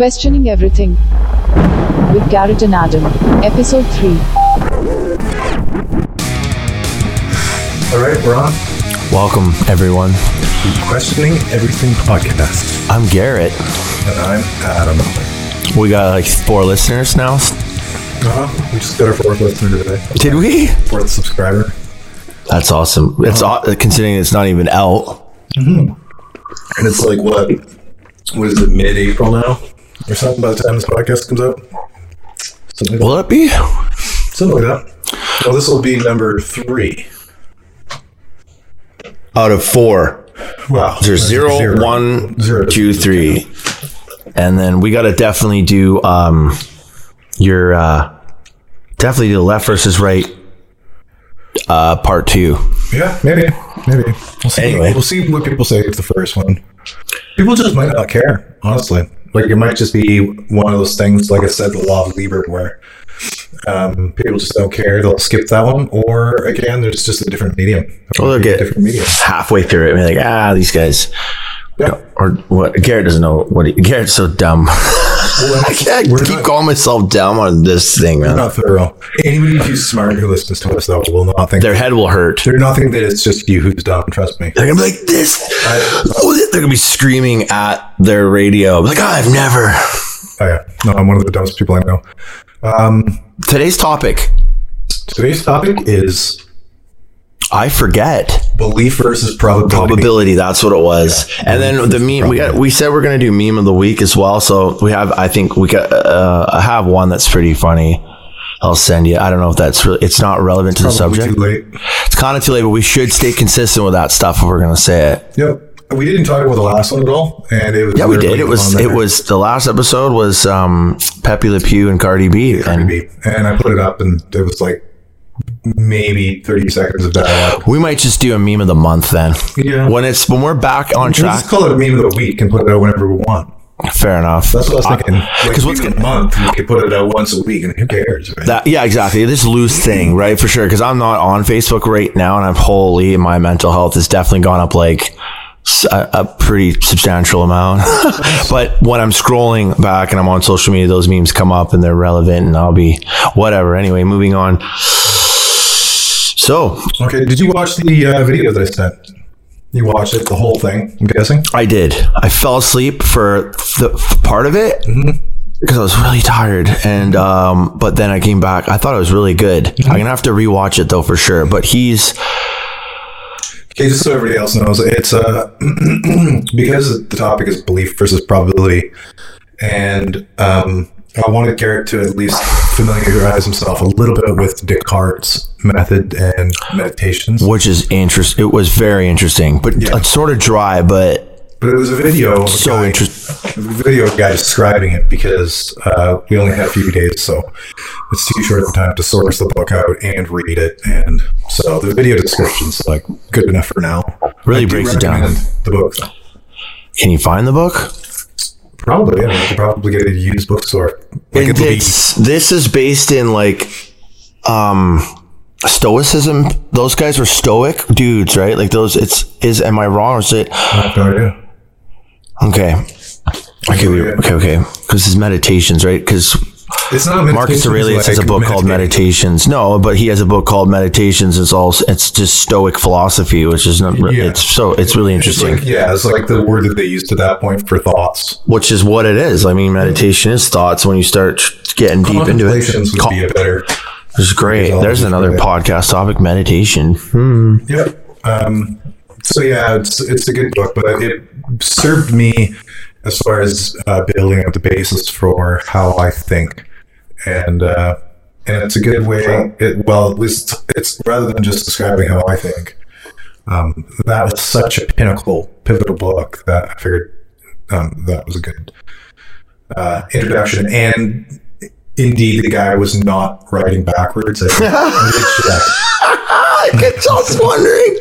Questioning Everything with Garrett and Adam, Episode 3. All right, we're on. Welcome, everyone. Questioning Everything podcast. I'm Garrett. And I'm Adam. We got like four listeners now. Uh-huh. We just got our fourth listener today. Did we? Fourth subscriber. That's awesome. It's aw- considering it's not even out. And it's like, what? What is it, mid April now? Or something by the time this podcast comes out? Something like Will that be? Something like that. Well, this will be number three. Out of four. Wow. There's zero, Zero. one, Zero. two, three, and then we got to definitely do um your uh definitely do the left versus right uh part two. Yeah, maybe. Maybe. We'll see. Anyway. We'll see what people say it's the first one. People just might not care, honestly. Like, it might just be one of those things, like I said, the law of Liebert, where um, people just don't care. They'll skip that one. Or, again, there's just a different medium. Well, they'll get different medium. halfway through it and be like, ah, these guys. Yeah. Or what? Garrett doesn't know what. He, Garrett's so dumb. I can't we're keep not, calling myself dumb on this thing, man. not thorough. Anybody who's smart who listens to us, though, will not think. Their head will hurt. They're not thinking that it's just you who's dumb. Trust me. They're gonna be like this. I- Oh, they're gonna be screaming at their radio. Like, oh, I've never. Oh, yeah. No, I'm one of the dumbest people I know. Um, Today's topic. today's topic is I forget belief versus probability. probability. That's what it was. And then the meme. We got. We said we're gonna do meme of the week as well. So we have. I think we got. Uh, I have one that's pretty funny. I'll send you. I don't know if that's really. It's not relevant to the subject. It's kind of too late, but we should stay consistent with that stuff if we're gonna say it. Yep. We didn't talk about the last one at all, and it was Yeah, we did. It was. It was the last episode was um Pepe Le Pew and Cardi B. Cardi and B. and I put it up, and it was like maybe thirty seconds of dialogue. we might just do a meme of the month then. Yeah. When it's when we're back on track. just call it a meme of the week and put it out whenever we want. Fair enough. That's what I was uh, thinking. Like, Because what's of gonna the month, we can put it out once a week, and who cares? Right? that? Yeah, exactly. This loose thing, right? For sure. Because I'm not on Facebook right now, and I'm holy. My mental health has definitely gone up like a pretty substantial amount. but when I'm scrolling back and I'm on social media, those memes come up and they're relevant, and I'll be whatever. Anyway, moving on. So okay. Did you watch the uh, video that I sent? You watched it, the whole thing. I'm guessing. I did. I fell asleep for the f- part of it because I was really tired, and um, but then I came back. I thought it was really good. I'm gonna have to rewatch it though for sure. But he's Okay, just so everybody else knows, it's uh because the topic is belief versus probability, and um, I wanted Garrett to at least familiarize himself a little bit with Descartes' method and meditations. which is interest. It was very interesting, but it's sort of dry. But But it was a video, so guy, interesting. video of a guy describing it because uh, we only had a few days, so it's too short of time to source the book out and read it. And so the video description's like good enough for now. Really I do breaks it down. The book, though. Can you find the book? Probably, yeah. You could probably get it at a used bookstore. Like And be, this is based in like um stoicism. Those guys were stoic dudes, right? Like those. It's is. Am I wrong or is it? No idea. Okay. Okay, okay, okay. Because his meditations, right? Because It's not Marcus Aurelius has a like book called. Meditations. No, but he has a book called Meditations. It's all it's just Stoic philosophy, which is not. Yeah. It's so it's really It's interesting. like, yeah, it's like the word that they used to that point for thoughts. which is what it is. I mean, meditation is thoughts when you start getting deep into it. Would be a better. It's great. There's another podcast topic: meditation. Hmm. Yep. Um, so yeah, it's it's a good book, but it served me as far as uh, building up the basis for how I think, and uh, and it's a good way. It, well, at least it's rather than just describing how I think. Um, that was such a pinnacle, pivotal book that I figured um, that was a good uh, introduction. And indeed, the guy was not writing backwards. I, I did check. I get just wondering,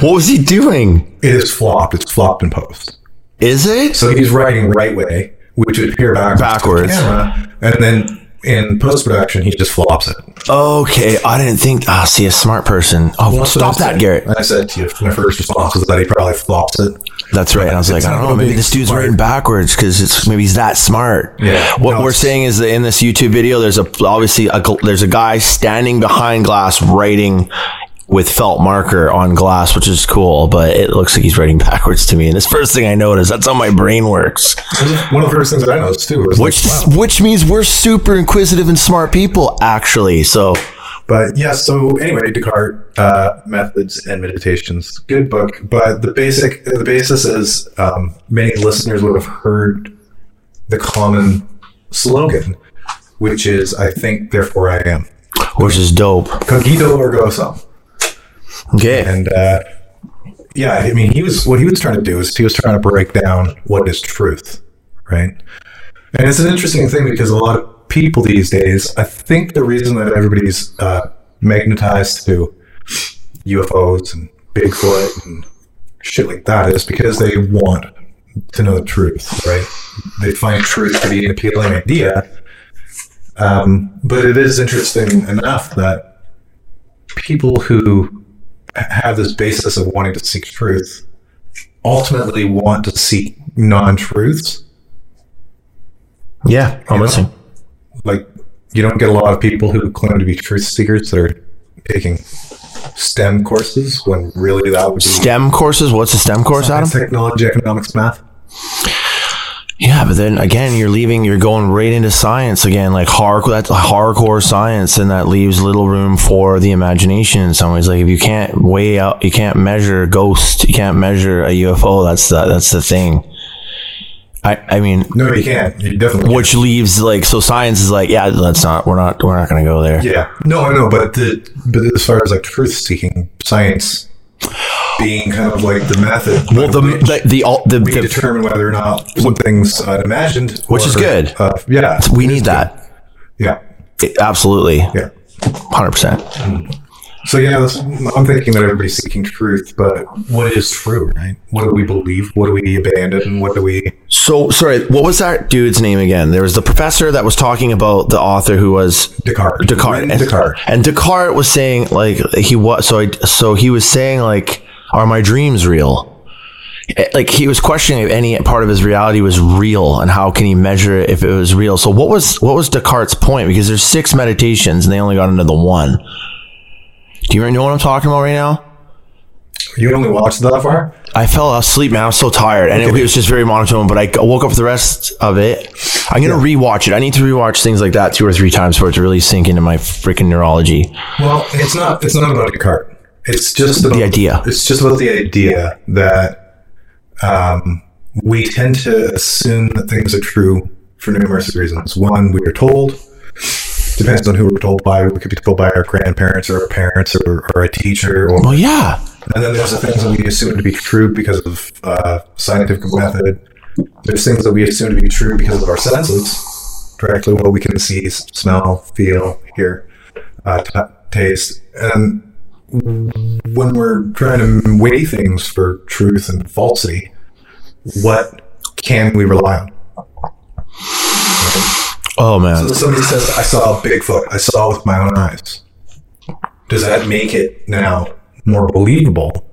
what was he doing? It is flopped. It's flopped in post. Is it? So he's writing right way, which would appear backwards, Backwards. camera, and then in post production, he just flops it. Okay, I didn't think. Ah, see, a smart person. Oh, I stop that. Garrett. I said to you, my first response was that he probably flops it. That's right. And I was like, I don't know. Maybe this dude's smart. writing backwards because it's maybe he's that smart. Yeah. What No, we're saying is that in this YouTube video, there's a obviously a, there's a guy standing behind glass writing with felt marker on glass, which is cool, but it looks like he's writing backwards to me. And this first thing I noticed, that's how my brain works. One of the first things I noticed too. Which like, wow. which means we're super inquisitive and smart people, actually. So But yeah, so anyway, Descartes, uh, Methods and Meditations, good book. But the basic, the basis is um, many listeners would have heard the common slogan, which is "I think, therefore I am." which is dope. Cogito ergo sum. Okay. And uh, yeah, I mean, he was what he was trying to do is he was trying to break down what is truth, right? And it's an interesting thing because a lot of people these days, I think the reason that everybody's uh, magnetized to UFOs and Bigfoot and shit like that is because they want to know the truth, right? They find truth to be an appealing idea. Um, but it is interesting enough that people who have this basis of wanting to seek truth ultimately want to seek non-truths Yeah, I'm listening. like you don't get a lot of people who claim to be truth seekers that are taking STEM courses when really that would be STEM courses. What's a STEM course, Adam? technology, economics, math. Yeah, but then again, you're leaving, you're going right into science again, like hard, that's hardcore science, and that leaves little room for the imagination in some ways. Like if you can't weigh out, you can't measure a ghost, you can't measure a UFO. That's the that's the thing. I I mean, No, you can't. You definitely can't. which leaves like so science is like yeah, that's not we're not we're not going to go there. Yeah. No, I know, but the but as far as like truth seeking, science being kind of like the method. Well, the the the, the, the determine whether or not something's uh, imagined, Which is good. Uh, yeah, we need that good. Yeah, It- absolutely, yeah. hundred percent. So yeah, that's, I'm thinking that everybody's seeking truth, but what is true, right? What do we believe? What do we abandon? And what do we? So sorry, what was that dude's name again? There was the professor that was talking about the author who was Descartes. Descartes. René Descartes. And Descartes was saying like he was so I, so he was saying like are my dreams real? Eh, Like he was questioning if any part of his reality was real and how can he measure it if it was real. So what was what was Descartes' point? Because there's six meditations and they only got into the one. Do you know what I'm talking about right now? You only watched that far? I fell asleep, man. I was so tired, and it, was just very monotone. But I woke up for the rest of it. I'm gonna rewatch it. I need to rewatch things like that two or three times for it to really sink into my freaking neurology. Well, it's not. It's not about Descartes. It's just about The idea. It's just about the idea that um, we tend to assume that things are true for numerous reasons. One, we are told. Depends on who we're told by. We could be told by our grandparents or our parents or, or a teacher. Or, Well, yeah, and then there's the things that we assume to be true because of uh, scientific method. There's things that we assume to be true because of our senses, directly what we can see, smell, feel, hear, uh, t- taste. And when we're trying to weigh things for truth and falsity, what can we rely on? Oh man, So somebody says, I saw a Bigfoot. I saw it with my own eyes. Does that make it now more believable?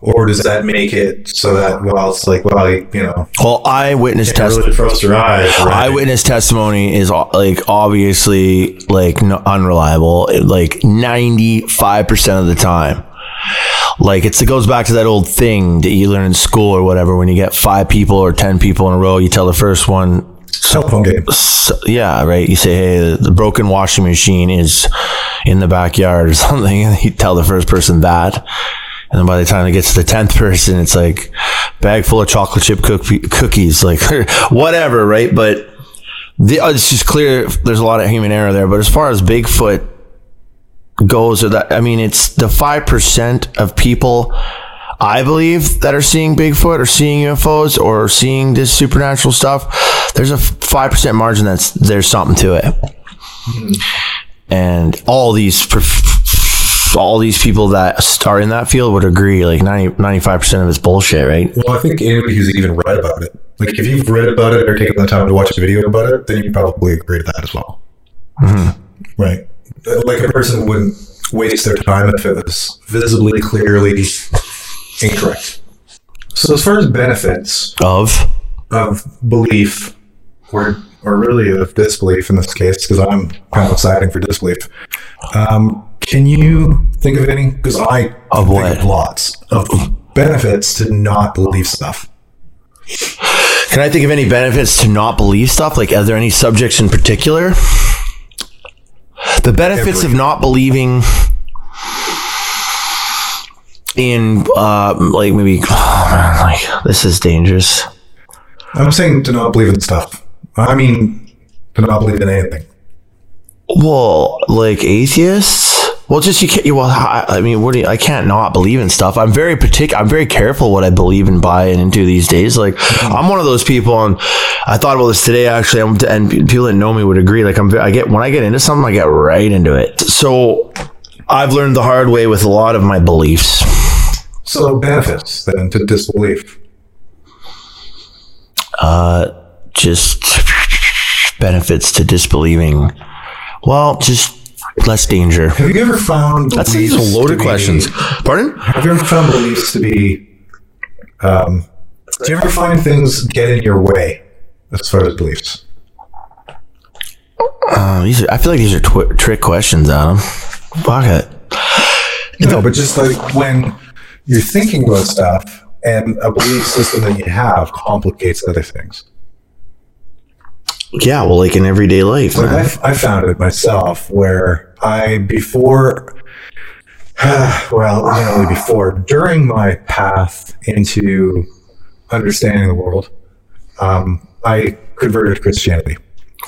Or does that make it so that, well, it's like, well, you know, well, eyewitness can't really trust your eyes. Right? Eyewitness testimony is uh, like obviously like no, unreliable, like ninety five percent of the time. Like it's, it goes back to that old thing that you learn in school or whatever. When you get five people or ten people in a row, you tell the first one, Telephone game. So, yeah, right. You say, hey, the broken washing machine is in the backyard or something, and you tell the first person that. And then by the time it gets to the tenth person, it's like bag full of chocolate chip cookie, cookies, like whatever, right? But the, uh, it's just clear there's a lot of human error there. But as far as Bigfoot goes, or that I mean, it's the five percent of people I believe that are seeing Bigfoot or seeing UFOs or seeing this supernatural stuff, there's a five percent margin that's there's something to it, mm-hmm. and all these all these people that are in that field would agree. Like 95 percent of it's bullshit, right? Well, I think anybody who's even read about it, like if you've read about it or taken the time to watch a video about it, then you probably agree to that as well. Mm-hmm. Right. Like a person wouldn't waste their time if it was visibly, clearly incorrect. So, as far as benefits Of of belief, or or really of disbelief in this case, because I'm kind of siding for disbelief. Um, can you think of any? Because I Of think what? of lots of benefits to not believe stuff. Can I think of any benefits to not believe stuff? Like, are there any subjects in particular? The benefits Every- of not believing in, uh, like maybe, oh man, like this is dangerous. I'm saying to not believe in stuff. I mean, to not believe in anything. Well, like atheists. Well, just you can't. Well, I, I mean, what do you, I can't not believe in stuff. I'm very particular. I'm very careful what I believe and buy and into these days. Like, I'm one of those people, and I thought about this today actually. I'm, and people that know me would agree. Like, I'm. I get when I get into something, I get right into it. So, I've learned the hard way with a lot of my beliefs. So benefits then to disbelief. Just benefits to disbelieving. Well, just less danger. Have you ever found That's these loaded to be- questions. Pardon? Have you ever found beliefs to be? Um, do you ever find things get in your way as far as beliefs? Uh, these are, I feel like these are twi- trick questions, Adam. Fuck it. No, but just like when you're thinking about stuff and a belief system that you have complicates other things. Yeah, well, like in everyday life. Like. I, I found it myself where I before, well, not only before, during my path into understanding the world, um, I converted to Christianity.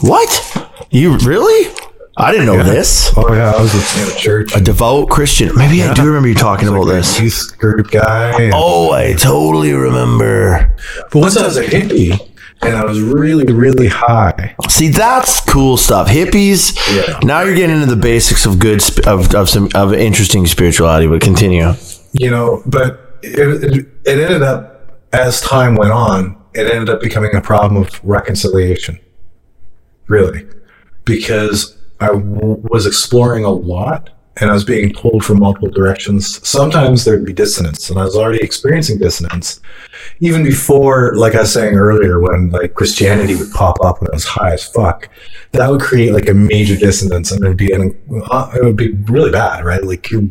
What? You really? I didn't know this. Oh yeah, I was in a church. A devout Christian. Maybe I do remember you talking about this. youth group guy. Oh, I totally remember. But once I was a hippie and I was really, really high, See, that's cool stuff. Hippies. Yeah. Now you're getting into the basics of good, sp- of, of some of interesting spirituality. But continue. you know, but it, it, it ended up, as time went on, it ended up becoming a problem of reconciliation. Really. Because I w- was exploring a lot and I was being pulled from multiple directions. Sometimes there'd be dissonance, and I was already experiencing dissonance even before, like I was saying earlier, when like Christianity would pop up when I was high as fuck. That would create like a major dissonance, and it'd be an, uh, it would be really bad, right? Like you're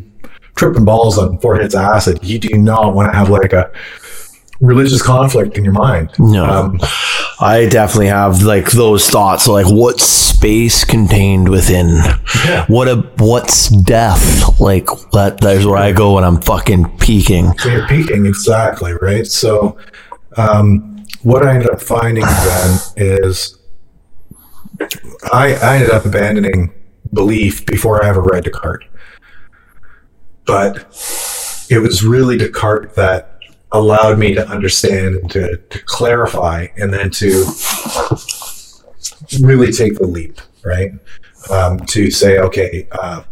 tripping balls on four hits of acid. You do not want to have like a religious conflict in your mind. No. Um, I definitely have like those thoughts. Like, what space contained within? Yeah. What a what's death? Like that. There's where I go when I'm fucking peaking. So you're peaking exactly right. So, um, what I ended up finding then is I, I ended up abandoning belief before I ever read Descartes. But it was really Descartes that allowed me to understand and to, to clarify and then to really take the leap, right? Um, to say, okay, uh,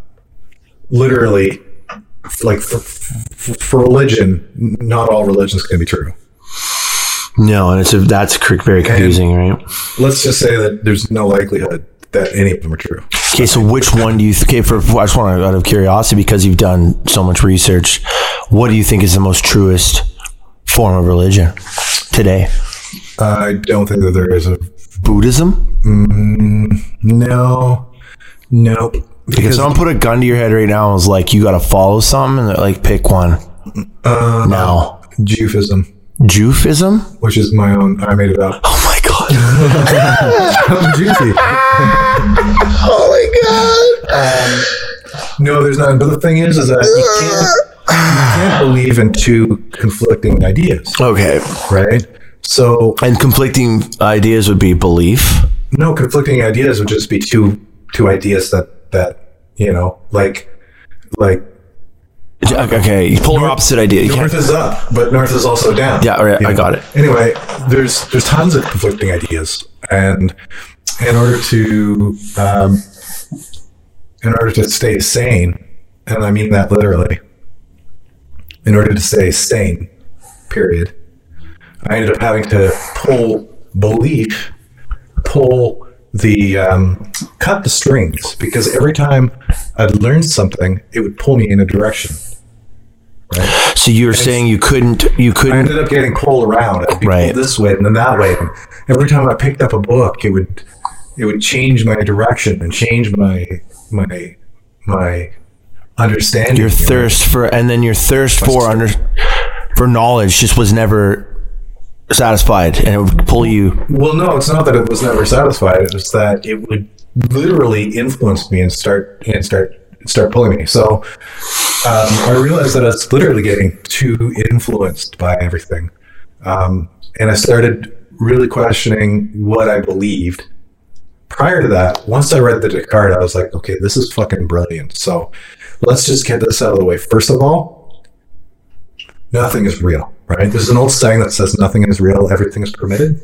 literally, like for, for, for religion, not all religions can be true. No, and it's a, that's very confusing, right? Let's just say that there's no likelihood that any of them are true. Okay, so which one do you? Th- okay, for I just want to out of curiosity because you've done so much research, what do you think is the most truest form of religion today? I don't think that there is a Buddhism? no, no. If Because someone put a gun to your head right now and was like, "You got to follow something," and like, "Pick one." uh, now, Jufism, Jufism? which is my own, I made it up. Oh my god! Juicy. oh my god! No, there's not. But the thing is, is that you can't, can't believe in two conflicting ideas, Okay, right? So and conflicting ideas would be belief. no conflicting ideas would just be two two ideas that that you know like like Okay, you polar opposite idea. You north is up but north is also down Yeah, all right, I know? got it. anyway there's there's tons of conflicting ideas and in order to um, in order to stay sane and i mean that literally in order to stay sane period i ended up having to pull belief pull the um, cut the strings because every time I'd learn something, it would pull me in a direction. So you're saying you couldn't, you couldn't, I ended up getting pulled around. I'd be Right. pulled this way and then that way. And every time I picked up a book, it would it would change my direction and change my my my understanding. your thirst for, and then your thirst for under, for knowledge just was never satisfied, and it would pull you. Well, no, it's not that it was never satisfied. It was that it would literally influence me and start and start start pulling me. So um, I realized that I was literally getting too influenced by everything, um, and I started really questioning what I believed. Prior to that, once I read the Descartes, I was like, okay, this is fucking brilliant. So let's just get this out of the way. First of all, nothing is real, right? There's an old saying that says nothing is real, everything is permitted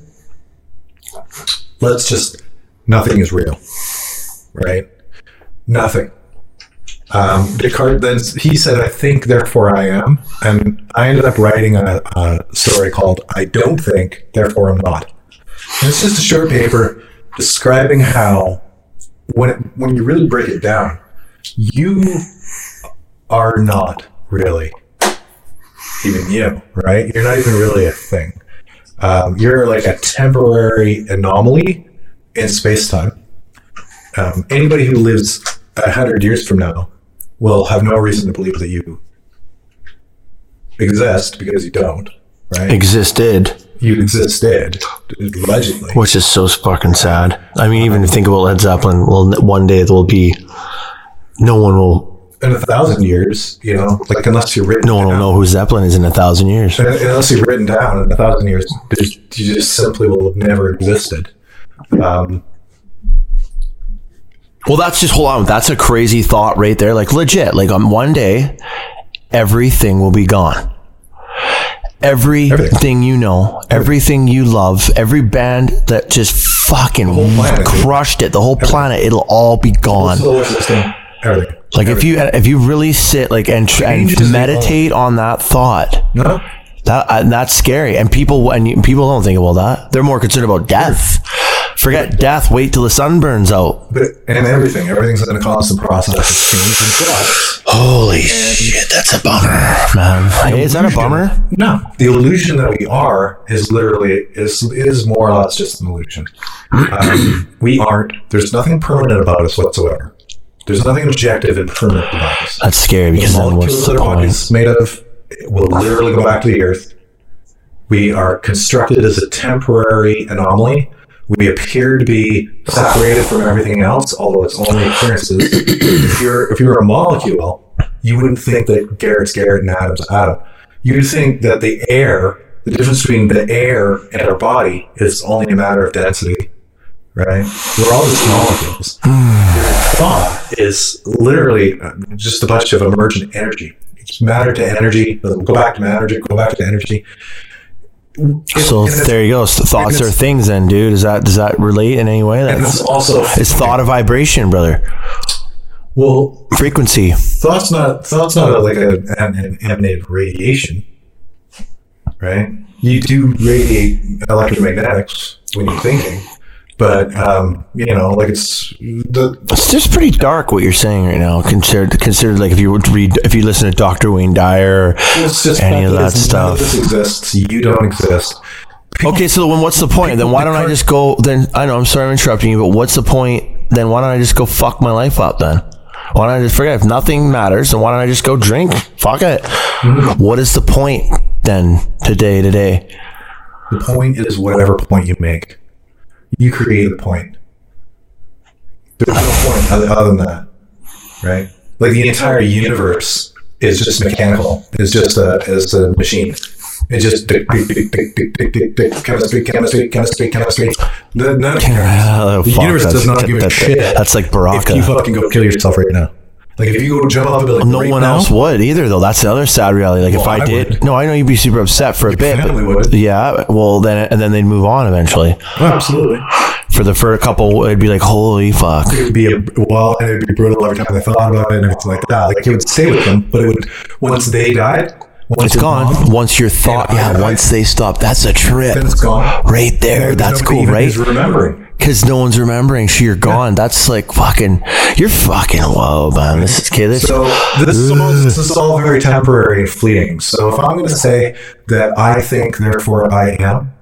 let's just nothing is real right nothing um, descartes then he said i think therefore i am and i ended up writing a, a story called i don't think therefore i'm not and it's just a short paper describing how when it, when you really break it down you are not really even you right you're not even really a thing um, you're like a temporary anomaly in space time. Um, anybody who lives a hundred years from now will have no reason to believe that you exist because you don't. Right? Existed, You existed allegedly. which is so fucking sad. I mean, even think about Led Zeppelin, well, one day there will be, no one will, In a thousand years, you know, like unless you're written, no one will know who Zeppelin is in a thousand years. unless you're written down in a thousand years, you just simply will have never existed. Um, Well, that's just hold on. That's a crazy thought right there. Like legit. Like on one day, everything will be gone. Everything, Everything. you know, everything you love, every band that just fucking planet, crushed it, the whole planet, it'll all be gone. Everything. Like if you if you really sit like and tr- and meditate on that thought, no, that uh, that's scary. And people and you- people don't think about that. They're more concerned about death. Forget death. Wait till the sun burns out. but and everything, everything's in a constant process of change and. Holy shit, that's a bummer, man. Hey, is that a bummer? No, the illusion that we are is literally is is more or less just an illusion. Um, we aren't. There's nothing permanent about us whatsoever. There's nothing objective and permanent about us. That's scary because what's molecules the that our body's made of will literally go back to the earth. We are constructed as a temporary anomaly. We appear to be separated from everything else, although it's only appearances. if you're if you're a molecule, you wouldn't think that Garrett's Garrett and Adam's Adam. You would think that the air, the difference between the air and our body, is only a matter of density. Right? We're all just molecules hmm. Thought is literally uh, just a bunch of emergent energy. It's matter to energy. Go back to matter. Go back to energy. It- So there you go. So thoughts are things, then, dude. Does that does that relate in any way? That's it's also it's thought a vibration, brother. well, Frequency. thought's not thought's not a, like a, an, an emanated radiation, right? You do radiate electromagnetics when you're thinking, but um, you know, like it's the It's just pretty dark what you're saying right now. Considered considered like if you were to read if you listen to Doctor Wayne Dyer. it's just Any of that stuff. this exists. You don't exist. Okay, so then what's the point? Then why don't I just go? Then I know I'm sorry I'm interrupting you, but what's the point? Then why don't I just go fuck my life up? Then why don't I just forget if nothing matters? Then why don't I just go drink? Fuck it. What is the point then today? Today. The point is whatever point you make. You create a point. There's no point other, other than that, right? Like the entire universe is just mechanical. It's just a is a machine. It's just tick, tick, tick, tick, tick, tick, tick, tick, chemistry, chemistry, chemistry, chemistry. The, none of it Oh, the universe does not give a that- shit. That's like Baraka. If you fucking go kill yourself right now, like if you go jump off building, no right one now, else would either, though. That's the other sad reality. Like if I I did, would. no, I know you'd be super upset for a bit. Yeah, well then, and then they'd move on eventually. Oh, absolutely. For the first couple, it'd be like, holy fuck. it would be a well, and it would be brutal every time they thought about it and everything like that. Like it would stay with them, but it would once they died, once It's gone. mom- Once your thought, Yeah, yeah, I- once they stop, that's a trip. then it's gone. Right there. That's cool, right? Remembering. Because no one's remembering. So you're gone. That's like fucking. You're fucking whoa, man. This is. This, So this is, all, this is all very temporary and fleeting. So if I'm going to say that I think, therefore I am,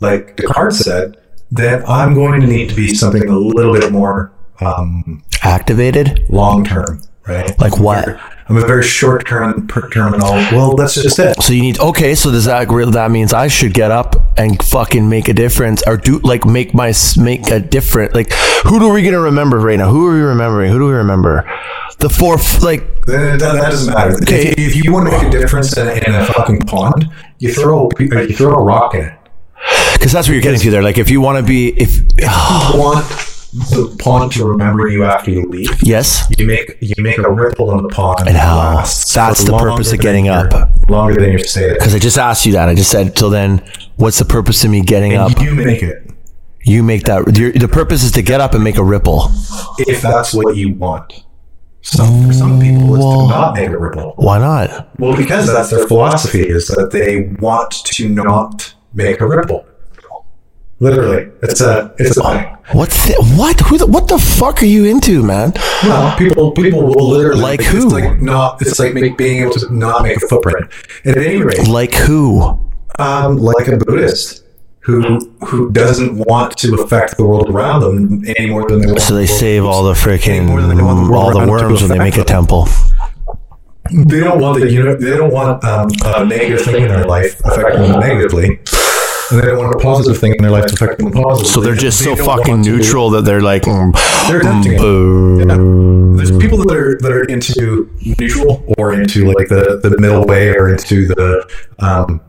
like Descartes said, then I'm going to need to be something a little bit more um, activated. long term, right? Like what? I'm a very short term terminal. Well, that's just it. So you need okay. So does that really that means I should get up and fucking make a difference or do like make my make a different like who are we gonna remember right now? Who are we remembering? Who do we remember? The four like That, that, that doesn't matter. Okay. If, if you want to make a difference in, in a fucking pond, you throw a, you throw a rock in it. because that's what you're getting to there. Like if you want to be if You want the pond to remember you after you leave. yes You make you make a ripple in the pond And how- that's the purpose of getting your- up. Longer than your stay. because I just asked you that. I just said till then. What's the purpose of me getting up? You make it You make that. your- The purpose is to get up and make a ripple. if that's what you want. Some for some people, it's Well- to not make a ripple. Why not? Well, because that's their philosophy is that they want to not make a ripple. Literally, it's a it's a thing. What? The, what? Who? The, what the fuck are you into, man? Well, people people will literally Like it's who? like not it's like make, being able to not make a footprint. And at any rate, Like who? um, like a Buddhist who who doesn't want to affect the world around them any more than they want. So they the save all the freaking more than they want the all the worms when they make a temple. They don't want the you know they don't want um, a negative thing in their life affecting them negatively, and they don't want a positive thing in their life to affect them positively. So they're just They so fucking want to- neutral that they're like, mm, They're attempting it. boo. There's people that are that are into neutral or into like the the middle way or into the um,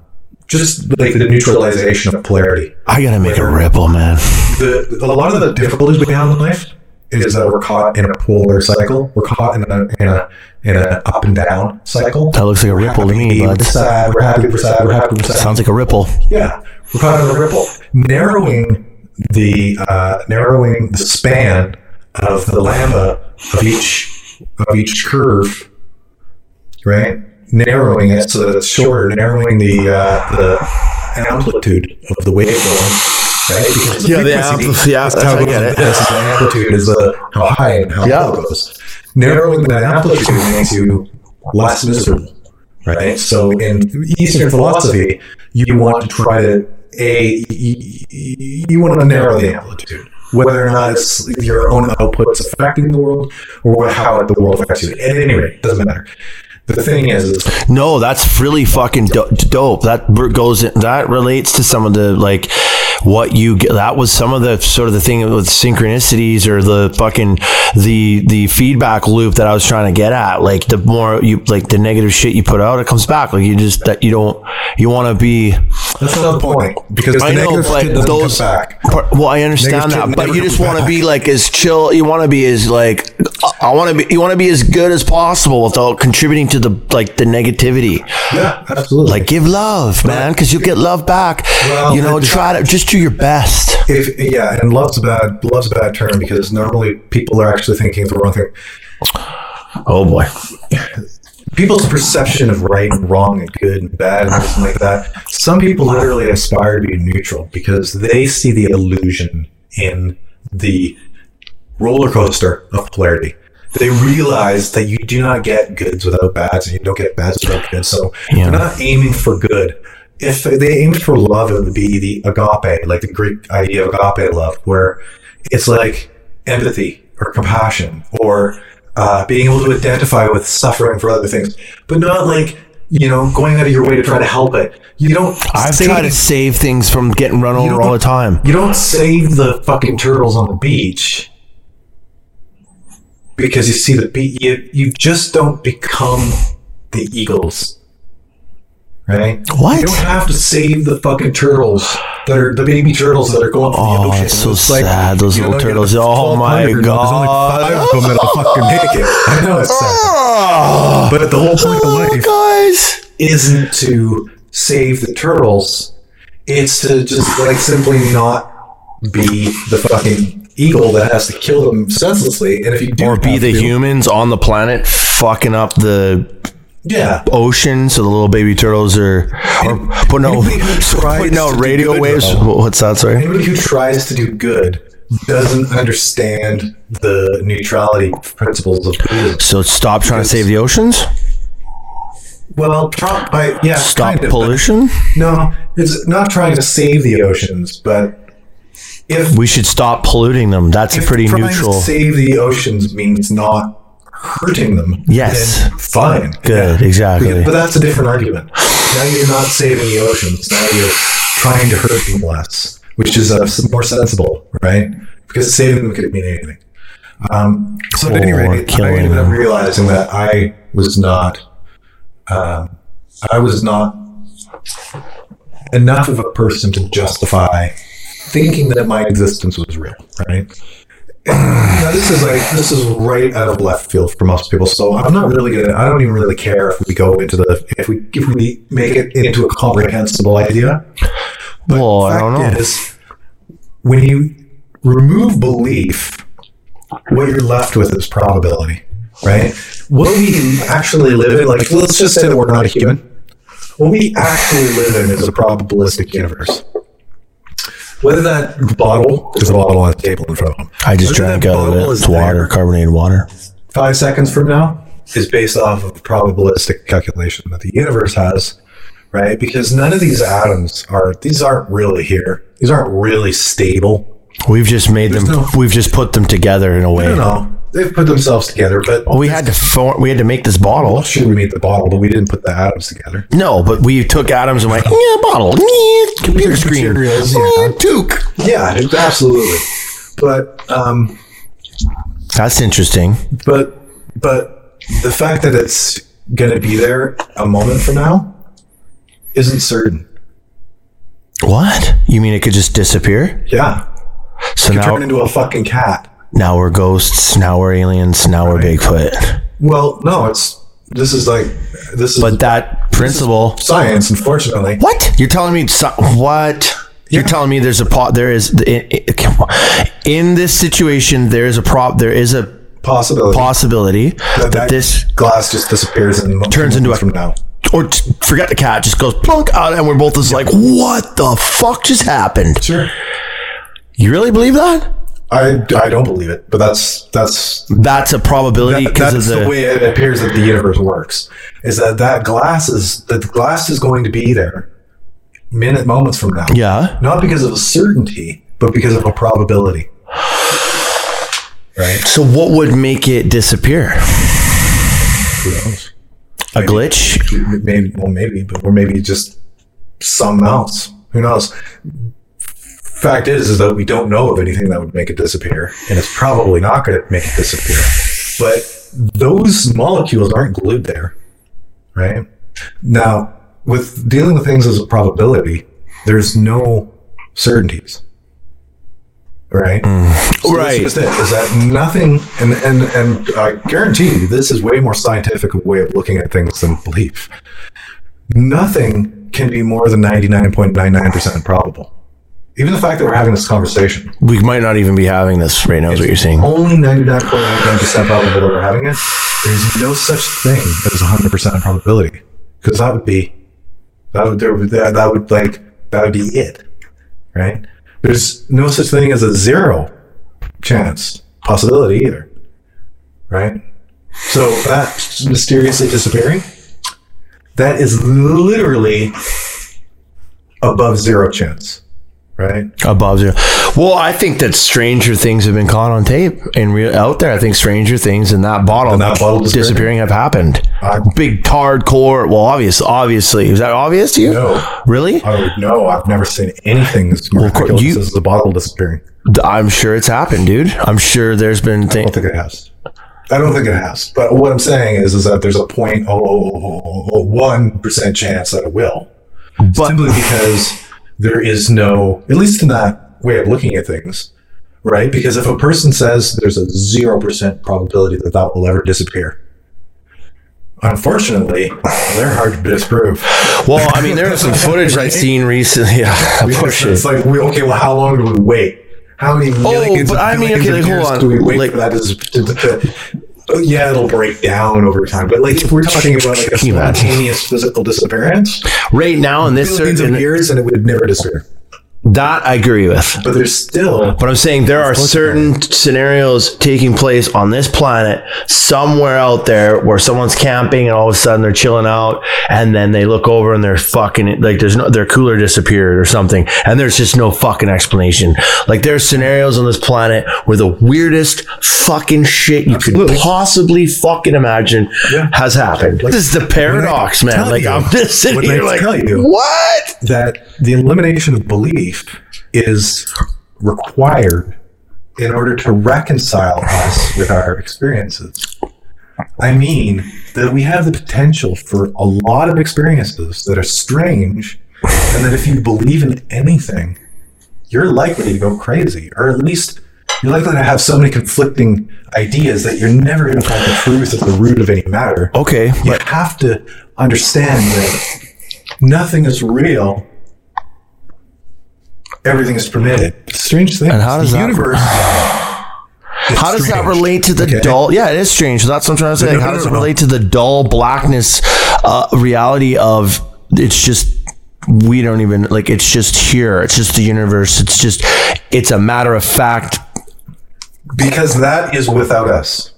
just like the neutralization of polarity. I gotta make a ripple, man. the a lot of the difficulties we have in life is that we're caught in a polar cycle. We're caught in a in a in a up and down cycle. That looks like a ripple to me, bud. We're sad. We're happy. We're sad. We're happy. We're sad. Sounds like a ripple. yeah, we're caught in a ripple. Narrowing the uh, narrowing the span of the lambda of each of each curve, right? Narrowing it so that it's shorter. Narrowing the uh, the amplitude of the waveform, right? Yeah, the frequency- ampli- yeah, that's how it get goes. it. The amplitude is uh, how high and how Yeah. low it goes. Narrowing that amplitude makes you less miserable, right? So in Eastern philosophy, you want to try to a you, you want to narrow the amplitude, whether or not it's your own outputs affecting the world or how the world affects you. At any rate, it doesn't matter. The thing is, is No, that's really fucking do- dope. That goes in, that relates to some of the like what you get. That was some of the sort of the thing with synchronicities or the fucking the the feedback loop that I was trying to get at. Like the more you like the negative shit you put out, it comes back. Like you just that you don't you want to be. that's not the point because the I know, negative but those. come back. part- well, I understand that, but you just want to be like as chill. You want to be as like I want to be. You want to be as good as possible without contributing to the like the negativity. Yeah, absolutely. Like give love, man, because you'll get love back. Well, you know, try to just do your best. if yeah, and love's a bad love's a bad term because normally people are actually thinking the wrong thing. Oh boy. people's perception of right and wrong and good and bad and everything like that. Some people literally aspire to be neutral because they see the illusion in the roller coaster of polarity. They realize that you do not get goods without bads and you don't get bads without goods. So Yeah. they're not aiming for good. If they aimed for love, it would be the agape, like the Greek idea of agape love, where it's like empathy or compassion or uh, being able to identify with suffering for other things, but not like you know going out of your way to try to help it. You don't. I've save- tried to save things from getting run over all the time. You don't save the fucking turtles on the beach because you see the beach. You you just don't become the eagles. Right? What? You don't have to save the fucking turtles that are the baby turtles that are going through Oh, the ocean. it's so It's like, sad, those you know, little turtles. Oh my god! There's only five of them that'll fucking make it. I know it's sad. Oh, But the whole point of oh, life guys. isn't to save the turtles. It's to just like simply not be the fucking eagle that has to kill them senselessly. And if you do Or be the to- humans on the planet fucking up the yeah. ocean so the little baby turtles are or putting out, tries putting out radio waves. though. What's that, sorry? Anybody who tries to do good doesn't understand the neutrality principles of Buddhism. So stop trying to save the oceans. Well, Trump, I, yeah, Stop kind of, pollution. No, it's not trying to save the oceans, but if We should stop polluting them. That's a pretty neutral. to save the oceans means not hurting them, Yes. fine, Good, exactly. But that's a different argument. Now you're not saving the oceans. Now you're trying to hurt them less, which is uh, more sensible, right? Because saving them could mean anything. Um, so at any rate, I ended up realizing that I was not, um, I was not enough of a person to justify thinking that my existence was real, right? Now this is like this is right out of left field for most people. So I'm not really gonna. I don't even really care if we go into the if we if we make it into a comprehensible idea. well, I don't know. is, when you remove belief, what you're left with is probability, right? What we actually live in, like let's just say that we're not a human. What we actually live in is a probabilistic universe. Whether that bottle is a bottle on the table in front of them. I just drank out of it. is water, carbonated water. Five seconds from now is based off of probabilistic calculation that the universe has, right? Because none of these atoms are these aren't really here. These aren't really stable. We've just made them. no- We've just put them together in a way. Don't know. They've put themselves together, but Well, we had to. For, we had to make this bottle. well, sure we made the bottle, but we didn't put the atoms together. No, but we took atoms and went, yeah, bottle, yeah, computer screen, Materials, yeah, yeah. toque. Yeah, absolutely. But um, That's interesting. but but the fact that it's going to be there a moment from now isn't certain. What? You mean it could just disappear? Yeah, So turn now, into a fucking cat. Now we're ghosts. Now we're aliens. Now we're Bigfoot. Well, no, it's this is like this is But that principle. science. Unfortunately, What? You're telling me so, what? You're telling me there's a pot. There is in, in this situation. There is a prop. There is a possibility possibility that, that this glass just disappears and Turns into a- from now. or t- forget the cat just goes plunk out, and we're both just like, what the fuck just happened? Sure, You really believe that? I, I don't believe it, but that's that's That's a probability that, because that's the, the. way it appears that the universe works. Is that that glass is that the glass is going to be there minute moments from now. yeah. not because of a certainty, but because of a probability. Right? So what would make it disappear? Who knows? A glitch? Maybe, well, maybe, but or maybe just something else. Who knows? Fact is, is that we don't know of anything that would make it disappear, and it's probably not going to make it disappear. But those molecules aren't glued there, right? Now, with dealing with things as a probability, there's no certainties, right? Mm. So Right. This is it. Is that nothing? And and and I guarantee you, this is way more scientific way of looking at things than belief. Nothing can be more than ninety nine point nine nine percent probable. Even the fact that we're having this conversation, We might not even be having this right now, is what you're saying. only ninety nine point nine nine percent probable that we're having it. There's no such thing as hundred percent probability because that would be that would there that, that would like that would be it, right? There's no such thing as a zero chance possibility either, right? So that mysteriously disappearing, that is literally above zero chance, right? Above zero. Well, I think that stranger things have been caught on tape and real out there. I think stranger things in that bottle, In that bottle disappearing? have happened. I- Big hardcore. Well, obvious, obviously. Is that obvious to you? No. Really? I would know. I've never seen anything as miraculous you- as the bottle disappearing. I'm sure it's happened, dude. I'm sure there's been things. I don't think it has. I don't think it has. But what I'm saying is, is that there's a point oh, oh, oh, oh, one percent chance that it will, But simply because there is no, at least in that way of looking at things, right? Because if a person says there's a zero percent probability that that will ever disappear, unfortunately, they're hard to disprove. well, I mean, there's some footage I've seen recently. Yeah, push It's like, we, okay, well, how long do we wait? How many oh, millions but of I mean, okay, like, hold on. do we wait Like- for that to, to, to, oh, Oh, yeah, it'll break down over time. But like, if we're talking about like a Can you imagine? spontaneous physical disappearance, Right now in this billions certain of years, and it would never disappear. That I agree with. but there's still But I'm saying there are certain scenarios taking place on this planet somewhere out there where someone's camping and all of a sudden they're chilling out and then they look over and they're fucking like there's no their cooler disappeared or something and there's just no fucking explanation. Like there's scenarios on this planet where the weirdest fucking shit you Absolutely. could possibly fucking imagine Yeah. has happened. Like, this is the paradox, man. Like you- I'm just sitting when here like tell you- what? that the elimination of belief is required in order to reconcile us with our experiences. I mean that we have the potential for a lot of experiences that are strange, and that if you believe in anything, you're likely to go crazy, or at least you're likely to have so many conflicting ideas that you're never going to find the truth at the root of any matter. Okay, You have to understand that nothing is real. Everything is permitted. Strange thing. And how does the that- universe? How does that relate to the Okay. dull? Yeah, it is strange. That's what I'm trying to say. No, how does it relate to the dull blackness uh, reality of it's just we don't even like it's just here. It's just the universe. It's just it's a matter of fact. Because that is without us.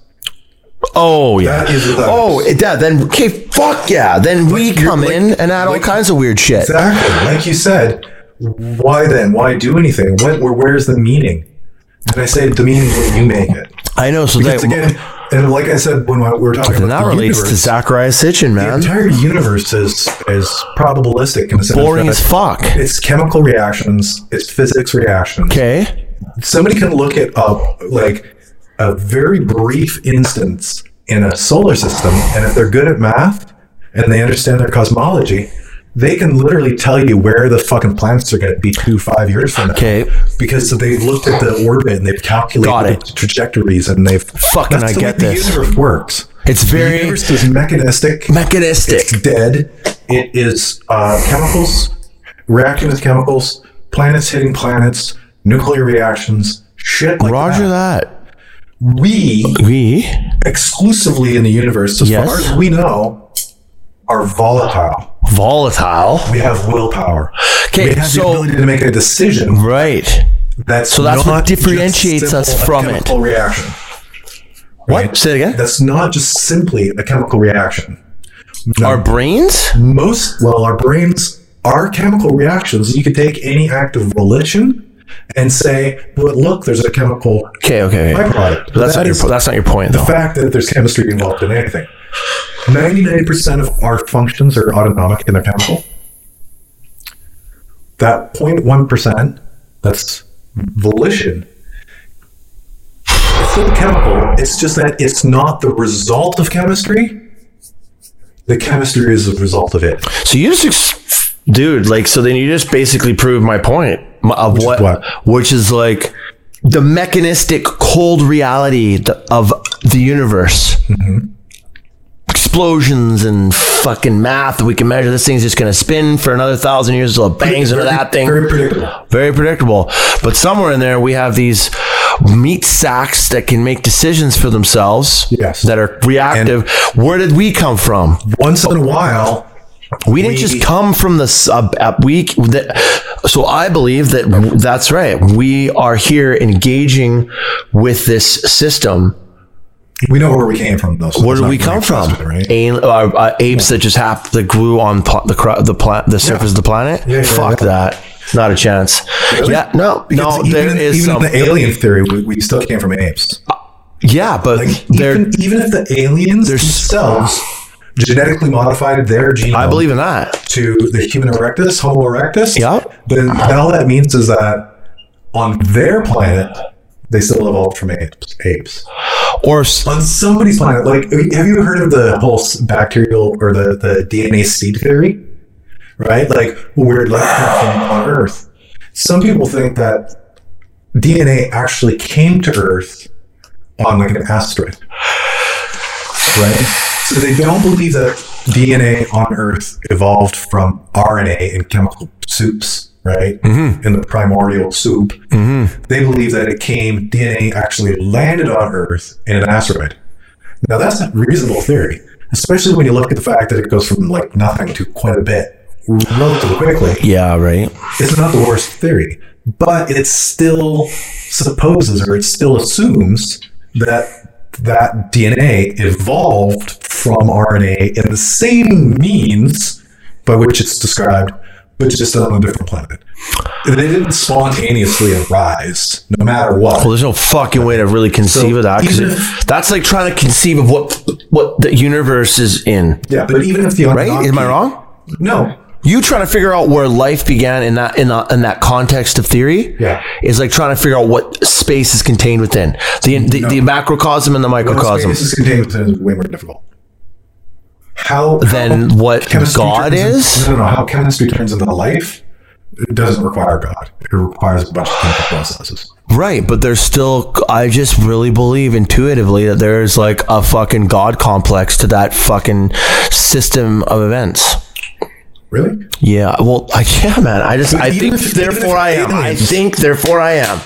Oh yeah. That is Oh yeah. Then okay. Fuck yeah. Then we come like- in and add all kinds of weird shit. Exactly. Like you said, why then? Why do anything? What, where, where's the meaning? And I say the meaning is what you make it. I know. So Because that again, and like I said when we were talking about that the relates to universe, Zecharia Sitchin, the entire universe is is probabilistic in the sense Boring that as fuck. It's chemical reactions. It's physics reactions. Okay. somebody can look at up like a very brief instance in a solar system and if they're good at math and they understand their cosmology they can literally tell you where the fucking planets are going to be two five years from now Okay. because they've looked at the orbit and they've calculated the trajectories and they've Fucking that's I the get way this. the universe works It's the very universe is mechanistic mechanistic. it's dead. It is uh, chemicals reacting with chemicals, planets hitting planets, nuclear reactions, shit like Roger that. that. We We exclusively in the universe, as Yes. far as we know, are volatile. Volatile. We have willpower. Okay, we have so- the ability to make a decision Right. that's So that's what differentiates us from it. reaction. What? Say it again. That's not just simply a chemical reaction. No. Our brains? most well our brains are chemical reactions you could take any act of volition and say "But look there's a chemical Okay, okay. byproduct that's That not your that's not your point the though. fact that there's chemistry involved in anything 99% of our functions are autonomic and they're chemical that 0.1% that's volition it's still chemical it's just that it's not the result of chemistry the chemistry is the result of it So you just ex- dude, like so then you just basically prove my point of is what, what? which is like the mechanistic cold reality of the universe. Mm-hmm. Explosions and fucking math. We can measure this thing's just gonna spin for another thousand years until it bangs into that thing. very predictable very predictable. But somewhere in there, we have these meat sacks that can make decisions for themselves. Yes. That are reactive. Where did we come from? once in a while We didn't We- just come from the sub uh, so I believe that that's right. We are here engaging with this system. We know where we came from though so Where did we come from? right A- uh, uh, apes that just happened that grew on pl- the cra- the pla- the surface of the planet. Yeah, yeah, Fuck yeah. that. Not a chance. Yeah, no, Because no. even, There in- is even some. the alien theory we, we still came from apes yeah, but like even, even if the aliens themselves genetically modified their genome I believe in that. to the human erectus homo erectus Yeah. then all that means is that on their planet they still evolved from apes apes. Or on somebody's planet like have you heard of the whole bacterial or the, the dna seed theory? Right? Like where life came from on earth. Some people think that dna actually came to earth on like an asteroid. Right? So they don't believe that dna on earth evolved from rna in chemical soups right mm-hmm. in the primordial soup. Mm-hmm. They believe that it came dna actually landed on earth in an asteroid. Now that's a reasonable theory especially when you look at the fact that it goes from like nothing to quite a bit relatively quickly, Yeah, right. it's not the worst theory, but it still supposes or it still assumes that that DNA evolved from RNA in the same means by which it's described, but just on a different planet. They didn't spontaneously arise, no matter what. Well, there's no fucking way to really conceive So of that because that's like trying to conceive of what what the universe is in. Yeah, but even if the Right? Am I wrong? No, You trying to figure out where life began in that in that, in that context of theory Yeah. is like trying to figure out what space is contained within the the, the macrocosm and the microcosm. Space is contained within is way more difficult. How Then how what God is. in- is? no, no, no. How chemistry turns into life? It doesn't require God. It requires a bunch of chemical processes. Right, but there's still I just really believe intuitively that there's like a fucking god complex to that fucking system of events. Really? Yeah, well, I, yeah, man. I just, I think, if- therefore, I am. I think, therefore, I am.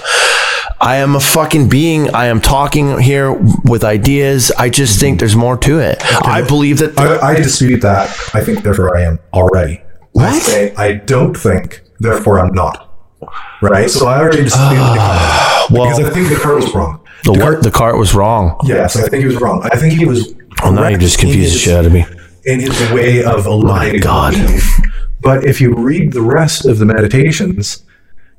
I am a fucking being. I am talking here with ideas. I just think mhm. there's more to it. I believe that. I, I dispute that. I think therefore I am already. I say I don't think, therefore I'm not. Right? So I already disputed Descartes. Ah, well- because I think Descartes was wrong. the, Descartes, the cart was wrong. yes, I think he was wrong. I think he was. Well, now you just confused the shit out of me. in his way of eliminating God. belief. But if you read the rest of the meditations,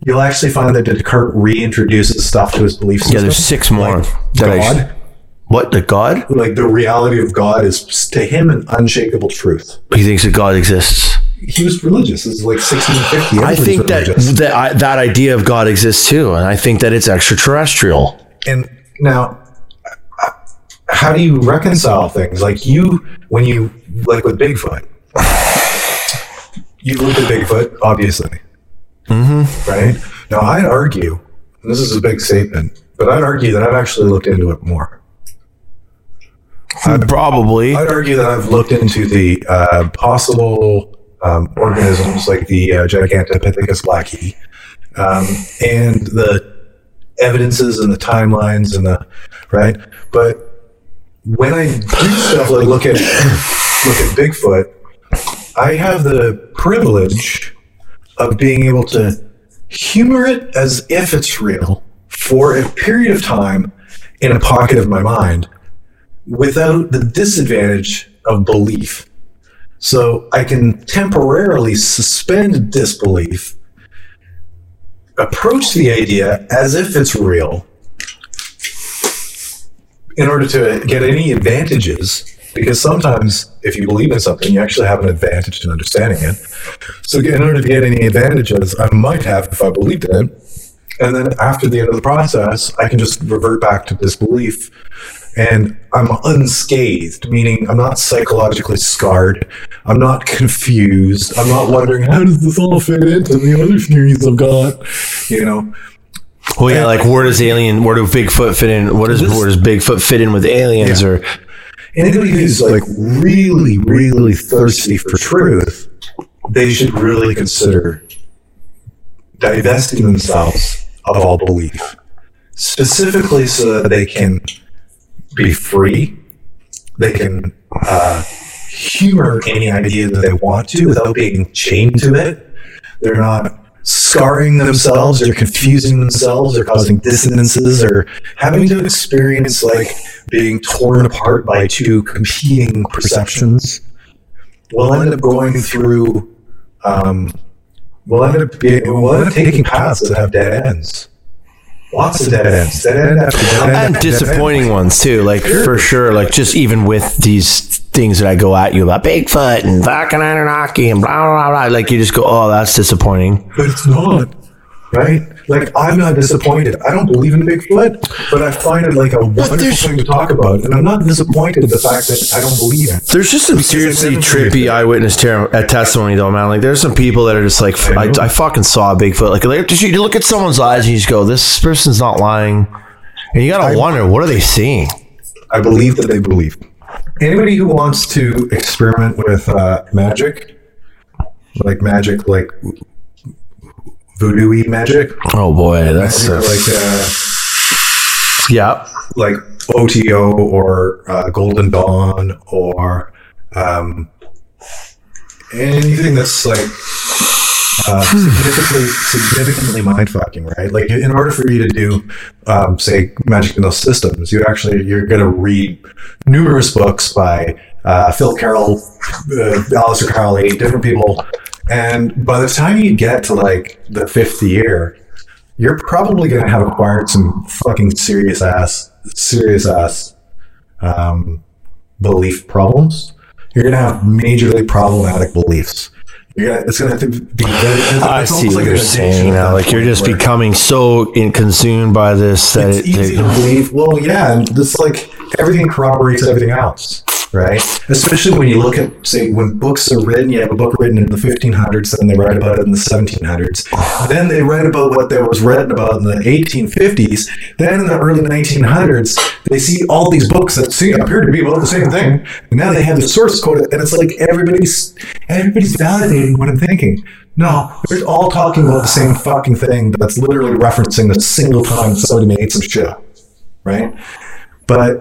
you'll actually find that Descartes reintroduces stuff to his belief system. Yeah, there's six more. I- God, what the God? like the reality of God is to him an unshakable truth. He thinks that God exists. He was religious. It's like 1650. I think that that I, that idea of God exists too, and I think that it's extraterrestrial. And now, how do you reconcile things? Like you, when you like with Bigfoot, you look at Bigfoot, obviously, mm-hmm. right? Now, I'd argue, and this is a big statement, but I'd argue that I've actually looked into it more. I'd, Probably. I'd argue that I've looked into the uh, possible um, organisms like the uh, Gigantopithecus blacki um, and the evidences and the timelines and the right. But when I do stuff like look at look at Bigfoot, I have the privilege of being able to humor it as if it's real for a period of time in a pocket of my mind without the disadvantage of belief. So I can temporarily suspend disbelief, approach the idea as if it's real, in order to get any advantages. Because sometimes, if you believe in something, you actually have an advantage in understanding it. So, in order to get any advantages I might have if I believed in it, and then after the end of the process, I can just revert back to disbelief and I'm unscathed, meaning I'm not psychologically scarred. I'm not confused. I'm not wondering how does this all fit into the other theories of God. You know, Well, yeah, like where does alien, where do Bigfoot fit in? What does where does Bigfoot fit in with aliens? Or anybody who's like really, really thirsty for truth, they should really consider divesting themselves of all belief, specifically so that they can be free. They can uh, humor any idea that they want to without being chained to it. They're not scarring themselves or confusing themselves or causing dissonances or having to experience like being torn apart by two competing perceptions. We'll end up going through, um, we'll end up being, we'll end up taking paths that have dead ends. Lots of dead ends. Dead end after dead end. and dead end. disappointing ones too. Like for sure. Like just even with these things that I go at you about Bigfoot and fucking Anunnaki and blah blah blah. Like you just go, oh, that's disappointing. but it's not right. Like I'm not disappointed. I don't believe in Bigfoot, but I find it like a wonderful thing to talk about, and I'm not disappointed in the fact that I don't believe it. There's just some seriously trippy eyewitness ter- uh, testimony though, man. Like there's some people that are just like, I, know. I fucking saw a Bigfoot. Like, like just, you look at someone's eyes and you just go, this person's not lying. And you gotta wonder, what are they seeing? I believe that they believe. Anybody who wants to experiment with uh, magic, like magic, like voodoo magic, Oh boy, that's magic uh, like uh, yeah. like OTO or uh, Golden Dawn or um, anything that's like uh, significantly significantly mind fucking, right? Like in order for you to do, um, say, magic in those systems, you actually you're going to read numerous books by uh, Phil Carroll, uh, Aleister Crowley, different people, and by the time you get to like the fifth year, you're probably going to have acquired some fucking serious ass, serious ass um, belief problems. You're going to have majorly problematic beliefs. You're it's going to have to be. Very, I it's see what like you're saying now. Like you're just becoming so in, consumed by this that it's it, easy to believe. Well, yeah, and this like everything corroborates everything else, right? Especially when you look at, say, when books are written. You have a book written in the 1500s, then they write about it in the 1700s. Then they write about what there was written about in the 1850s. Then in the early 1900s, they see all these books that see appear to be about the same thing. And now they have the source code, and it's like everybody's everybody's validating what I'm thinking. No, they're all talking about the same fucking thing that's literally referencing a single time somebody made some shit right? But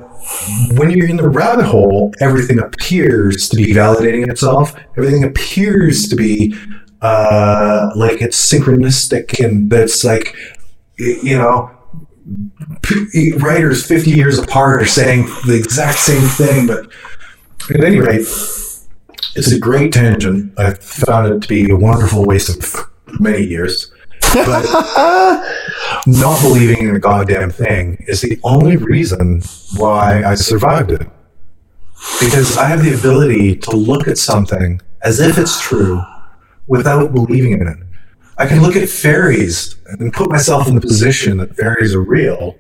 when you're in the rabbit hole, everything appears to be validating itself. Everything appears to be uh, like it's synchronistic and that's like, you know, writers 50 years apart are saying the exact same thing. But at any rate, it's a great tangent. I found it to be a wonderful waste of many years. But not believing in a goddamn thing is the only reason why I survived it. Because I have the ability to look at something as if it's true without believing in it. I can look at fairies and put myself in the position that fairies are real,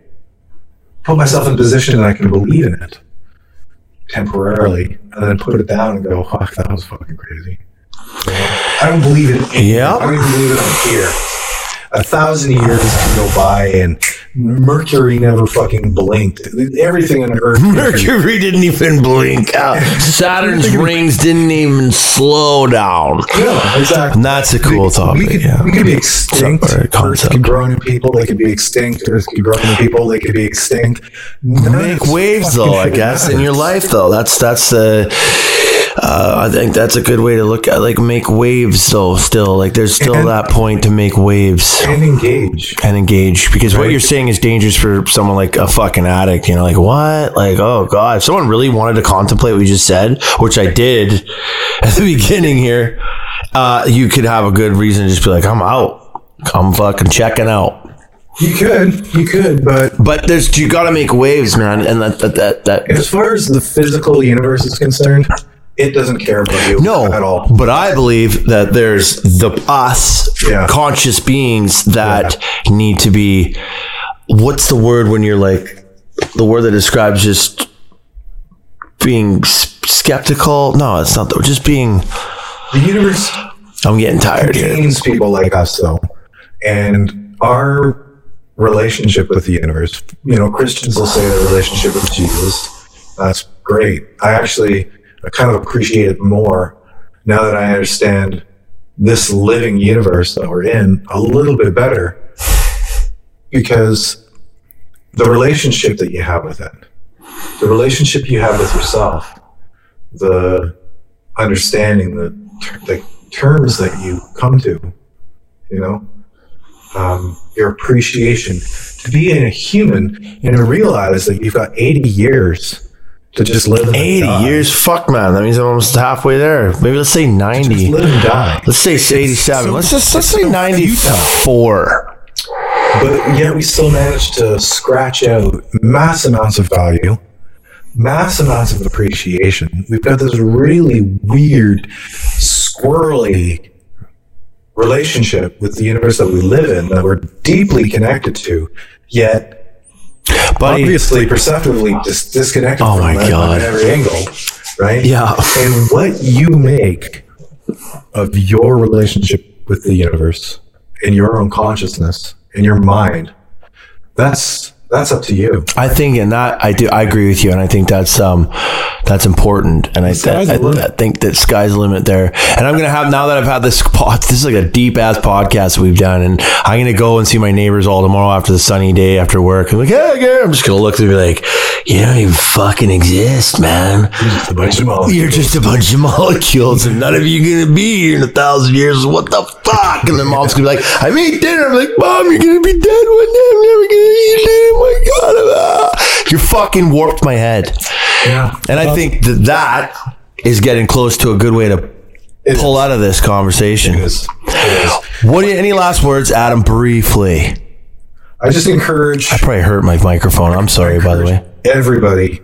put myself in a position that I can believe in it temporarily, and then put it down and go, fuck, that was fucking crazy. I don't believe it. Yeah. I don't even believe it on here. A thousand years can go by and Mercury never fucking blinked. Everything on Earth. Mercury didn't even blink out. Saturn's rings didn't even slow down. Yeah, exactly. That's a cool we topic. could, yeah. we could be extinct. Earth could grow new people. They could be extinct. Earth could grow new people. They could be extinct. None Make waves though, I guess, in your life though. That's that's the. Uh, I think that's a good way to look at like make waves though. Still, like there's still And- that point to make waves and engage. and engage because what you're saying is dangerous for someone like a fucking addict. You know, like what? Like oh god, if someone really wanted to contemplate what we just said, which I did at the beginning here, uh, you could have a good reason to just be like, I'm out. I'm fucking checking out. You could, you could, but But there's you got to make waves, man, and that that that, that as far as the physical universe is concerned, it doesn't care about you No, at all. But I believe that there's the us Yeah. conscious beings that need to be. What's the word when you're like the word that describes just being s- skeptical? No, it's not. The, just being. The universe I'm getting tired here. contains people like us, though, and our relationship with the universe. You know, Christians will say their relationship with Jesus. That's great. I actually I kind of appreciate it more now that I understand this living universe that we're in a little bit better because the relationship that you have with it, the relationship you have with yourself, the understanding, the, the terms that you come to, you know, um, your appreciation to be a human and to realize that you've got 80 years to just live 80 die. years, fuck man. That means I'm almost halfway there. Maybe let's say 90. Just live and die. Let's say 87. Let's just let's say 94. But yet we still manage to scratch out mass amounts of value, mass amounts of appreciation. We've got this really weird, squirrely relationship with the universe that we live in that we're deeply connected to, yet Buddy, obviously perceptively dis- disconnected Oh from my God. every angle, right? Yeah. And what you make of your relationship with the universe in your own consciousness in your mind that's that's up to you. I think, and that I do, I agree with you, and I think that's um, that's important, and I, Sky's I. I think that sky's the limit there. And I'm gonna have now that I've had this pod, this is like a deep ass podcast we've done, and I'm gonna go and see my neighbors all tomorrow after the sunny day after work. I'm like, hey, girl. I'm just gonna look and be like, you don't even fucking exist, man. Just a bunch of molecules. You're just a bunch of molecules, and none of you gonna be here in a thousand years. What the fuck? And then mom's gonna be like, I made dinner. I'm like, mom, you're gonna be dead one day. I'm never gonna eat it. Oh my god, ah. you fucking warped my head. Yeah. And I think that that is getting close to a good way to It pull out of this conversation. is. It is. What? Do you, any last words, Adam? Briefly. I just encourage I Probably hurt my microphone. I'm sorry, by the way. everybody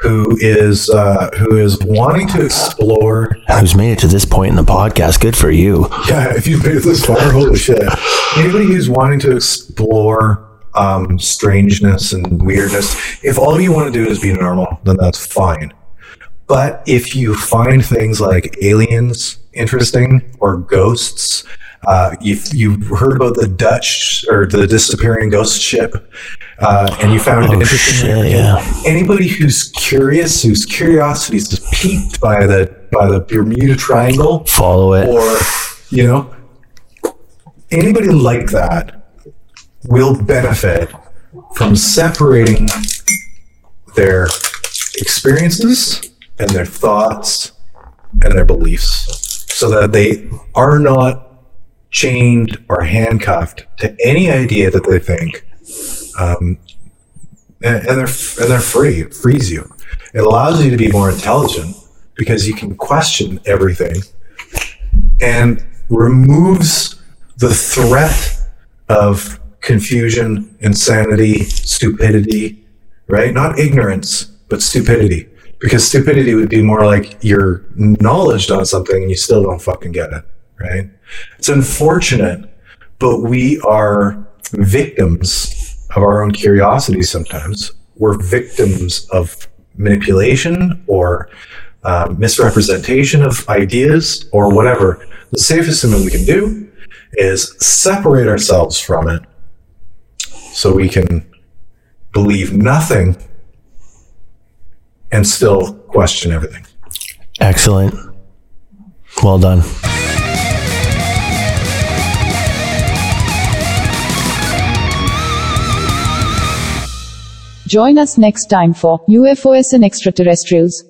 who is uh, who is wanting to explore. Who's made it to this point in the podcast? Good for you. Yeah, if you've made it this far, holy shit! Anybody who's wanting to explore um, strangeness and weirdness, if all you want to do is be normal, then that's fine. But if you find things like aliens interesting or ghosts, uh, if you heard about the Dutch or the disappearing ghost ship, uh, and you found it interesting, shit, yeah. anybody who's curious, whose curiosity is piqued by the by the Bermuda Triangle, Follow it. or you know, anybody like that will benefit from separating their experiences and their thoughts and their beliefs so that they are not chained or handcuffed to any idea that they think um, and, and they're and they're free it frees you it allows you to be more intelligent because you can question everything and removes the threat of confusion, insanity, stupidity, right? Not ignorance, but stupidity. Because stupidity would be more like you're knowledge on something and you still don't fucking get it, right? It's unfortunate, but we are victims of our own curiosity sometimes. We're victims of manipulation or uh, misrepresentation of ideas or whatever. The safest thing we can do is separate ourselves from it so we can believe nothing and still question everything. Excellent. Well done. Join us next time for UFOs and Extraterrestrials.